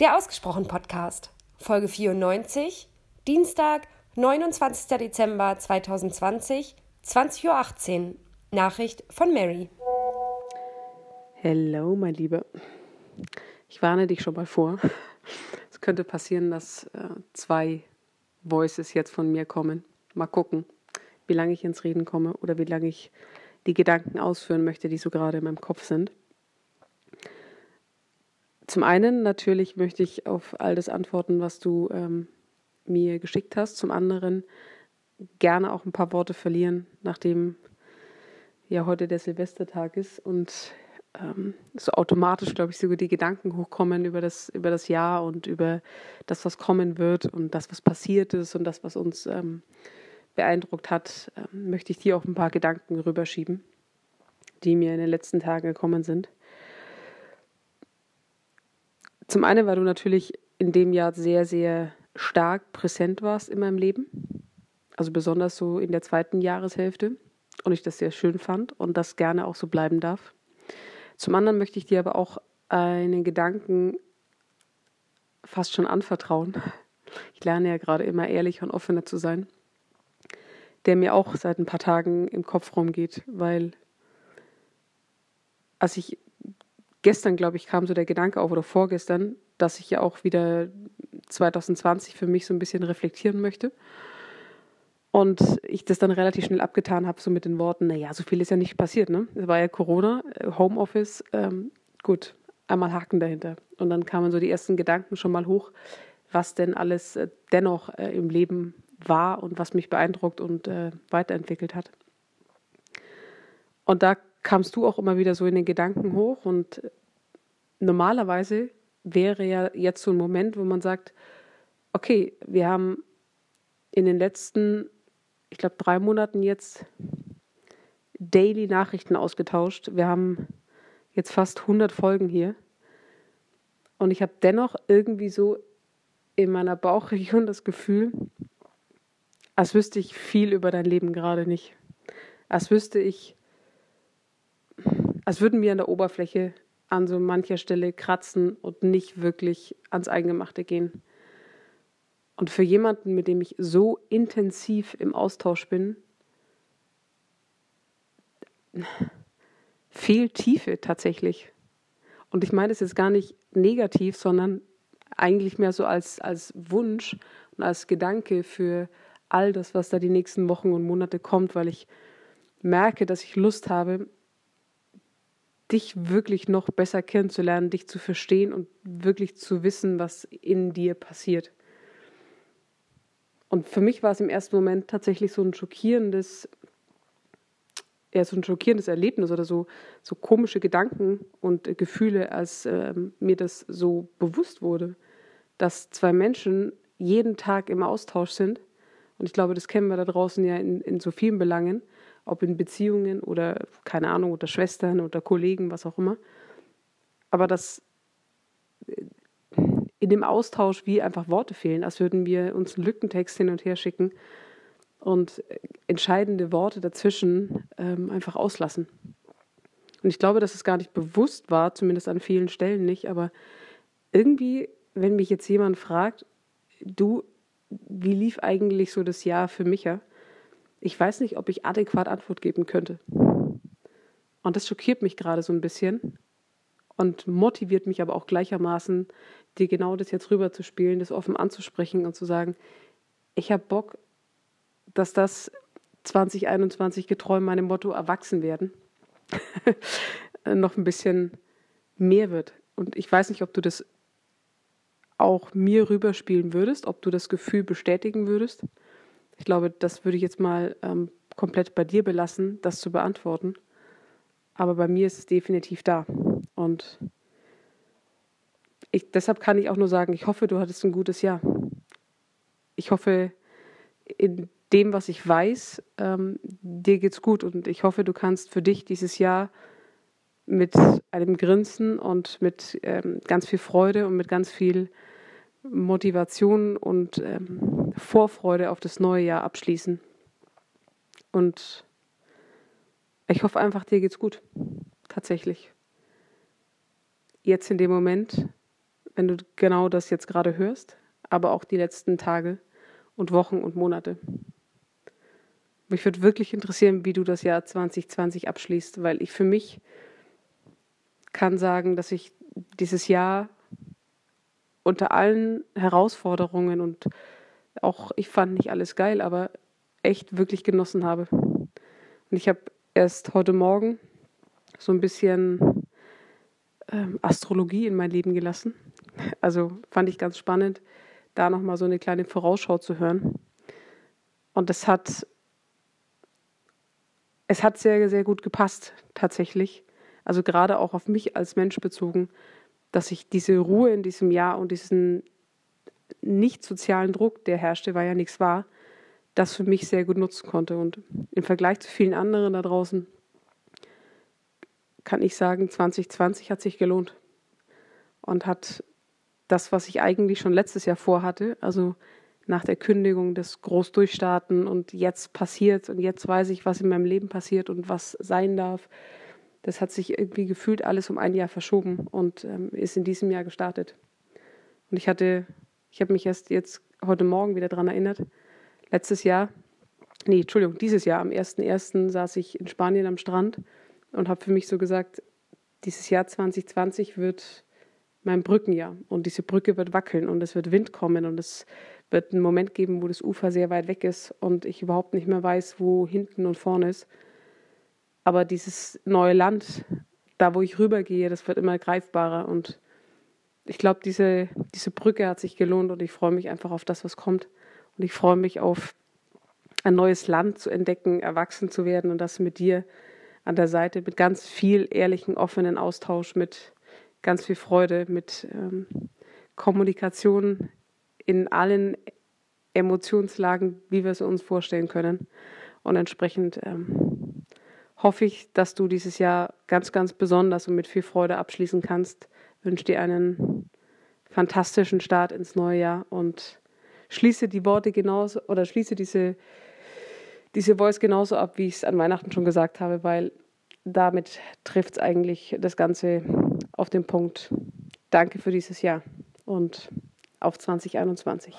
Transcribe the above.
Der Ausgesprochen Podcast, Folge 94, Dienstag, 29. Dezember 2020, 20.18 Uhr. Nachricht von Mary. Hello, mein Lieber. Ich warne dich schon mal vor. Es könnte passieren, dass äh, zwei Voices jetzt von mir kommen. Mal gucken, wie lange ich ins Reden komme oder wie lange ich die Gedanken ausführen möchte, die so gerade in meinem Kopf sind. Zum einen natürlich möchte ich auf all das antworten, was du ähm, mir geschickt hast. Zum anderen gerne auch ein paar Worte verlieren, nachdem ja heute der Silvestertag ist und ähm, so automatisch, glaube ich, sogar die Gedanken hochkommen über das, über das Jahr und über das, was kommen wird und das, was passiert ist und das, was uns ähm, beeindruckt hat, ähm, möchte ich dir auch ein paar Gedanken rüberschieben, die mir in den letzten Tagen gekommen sind. Zum einen, weil du natürlich in dem Jahr sehr, sehr stark präsent warst in meinem Leben. Also besonders so in der zweiten Jahreshälfte. Und ich das sehr schön fand und das gerne auch so bleiben darf. Zum anderen möchte ich dir aber auch einen Gedanken fast schon anvertrauen. Ich lerne ja gerade immer ehrlicher und offener zu sein, der mir auch seit ein paar Tagen im Kopf rumgeht, weil als ich gestern, glaube ich, kam so der Gedanke auf oder vorgestern, dass ich ja auch wieder 2020 für mich so ein bisschen reflektieren möchte. Und ich das dann relativ schnell abgetan habe, so mit den Worten, naja, so viel ist ja nicht passiert, ne? Es war ja Corona, äh, Homeoffice, ähm, gut, einmal Haken dahinter. Und dann kamen so die ersten Gedanken schon mal hoch, was denn alles äh, dennoch äh, im Leben war und was mich beeindruckt und äh, weiterentwickelt hat. Und da kamst du auch immer wieder so in den Gedanken hoch und normalerweise wäre ja jetzt so ein Moment, wo man sagt, okay, wir haben in den letzten, ich glaube, drei Monaten jetzt Daily Nachrichten ausgetauscht. Wir haben jetzt fast 100 Folgen hier. Und ich habe dennoch irgendwie so in meiner Bauchregion das Gefühl, als wüsste ich viel über dein Leben gerade nicht. Als wüsste ich als würden wir an der Oberfläche an so mancher Stelle kratzen und nicht wirklich ans Eingemachte gehen. Und für jemanden, mit dem ich so intensiv im Austausch bin, fehlt Tiefe tatsächlich. Und ich meine das jetzt gar nicht negativ, sondern eigentlich mehr so als, als Wunsch und als Gedanke für all das, was da die nächsten Wochen und Monate kommt, weil ich merke, dass ich Lust habe, dich wirklich noch besser kennenzulernen, dich zu verstehen und wirklich zu wissen, was in dir passiert. Und für mich war es im ersten Moment tatsächlich so ein schockierendes, ja, so ein schockierendes Erlebnis oder so, so komische Gedanken und Gefühle, als äh, mir das so bewusst wurde, dass zwei Menschen jeden Tag im Austausch sind. Und ich glaube, das kennen wir da draußen ja in, in so vielen Belangen ob in Beziehungen oder keine Ahnung, oder Schwestern oder Kollegen, was auch immer. Aber dass äh, in dem Austausch wie einfach Worte fehlen, als würden wir uns einen Lückentext hin und her schicken und entscheidende Worte dazwischen ähm, einfach auslassen. Und ich glaube, dass es gar nicht bewusst war, zumindest an vielen Stellen nicht, aber irgendwie, wenn mich jetzt jemand fragt, du, wie lief eigentlich so das Jahr für Micha? Ich weiß nicht, ob ich adäquat Antwort geben könnte. Und das schockiert mich gerade so ein bisschen und motiviert mich aber auch gleichermaßen, dir genau das jetzt rüberzuspielen, das offen anzusprechen und zu sagen, ich habe Bock, dass das 2021 getreu meinem Motto erwachsen werden noch ein bisschen mehr wird. Und ich weiß nicht, ob du das auch mir rüberspielen würdest, ob du das Gefühl bestätigen würdest. Ich glaube, das würde ich jetzt mal ähm, komplett bei dir belassen, das zu beantworten. Aber bei mir ist es definitiv da. Und ich, deshalb kann ich auch nur sagen, ich hoffe, du hattest ein gutes Jahr. Ich hoffe, in dem, was ich weiß, ähm, dir geht's gut und ich hoffe, du kannst für dich dieses Jahr mit einem Grinsen und mit ähm, ganz viel Freude und mit ganz viel Motivation und ähm, Vorfreude auf das neue Jahr abschließen. Und ich hoffe einfach, dir geht's gut. Tatsächlich. Jetzt in dem Moment, wenn du genau das jetzt gerade hörst, aber auch die letzten Tage und Wochen und Monate. Mich würde wirklich interessieren, wie du das Jahr 2020 abschließt, weil ich für mich kann sagen, dass ich dieses Jahr unter allen Herausforderungen und auch ich fand nicht alles geil, aber echt wirklich genossen habe. Und ich habe erst heute Morgen so ein bisschen ähm, Astrologie in mein Leben gelassen. Also fand ich ganz spannend, da nochmal so eine kleine Vorausschau zu hören. Und das hat, es hat sehr, sehr gut gepasst, tatsächlich. Also gerade auch auf mich als Mensch bezogen, dass ich diese Ruhe in diesem Jahr und diesen nicht sozialen Druck, der herrschte, weil ja nichts war, das für mich sehr gut nutzen konnte. Und im Vergleich zu vielen anderen da draußen kann ich sagen, 2020 hat sich gelohnt und hat das, was ich eigentlich schon letztes Jahr vorhatte, also nach der Kündigung des Großdurchstarten und jetzt passiert und jetzt weiß ich, was in meinem Leben passiert und was sein darf. Das hat sich irgendwie gefühlt alles um ein Jahr verschoben und ähm, ist in diesem Jahr gestartet. Und ich hatte, ich habe mich erst jetzt heute Morgen wieder daran erinnert, letztes Jahr, nee, Entschuldigung, dieses Jahr am 1.1. saß ich in Spanien am Strand und habe für mich so gesagt, dieses Jahr 2020 wird mein Brückenjahr und diese Brücke wird wackeln und es wird Wind kommen und es wird einen Moment geben, wo das Ufer sehr weit weg ist und ich überhaupt nicht mehr weiß, wo hinten und vorne ist. Aber dieses neue Land, da wo ich rübergehe, das wird immer greifbarer und ich glaube, diese, diese Brücke hat sich gelohnt und ich freue mich einfach auf das, was kommt. Und ich freue mich auf ein neues Land zu entdecken, erwachsen zu werden und das mit dir an der Seite, mit ganz viel ehrlichen, offenen Austausch, mit ganz viel Freude, mit ähm, Kommunikation in allen Emotionslagen, wie wir es uns vorstellen können. Und entsprechend ähm, hoffe ich, dass du dieses Jahr ganz, ganz besonders und mit viel Freude abschließen kannst. Ich wünsche dir einen fantastischen Start ins neue Jahr und schließe die Worte genauso oder schließe diese, diese Voice genauso ab, wie ich es an Weihnachten schon gesagt habe, weil damit trifft es eigentlich das Ganze auf den Punkt. Danke für dieses Jahr und auf 2021.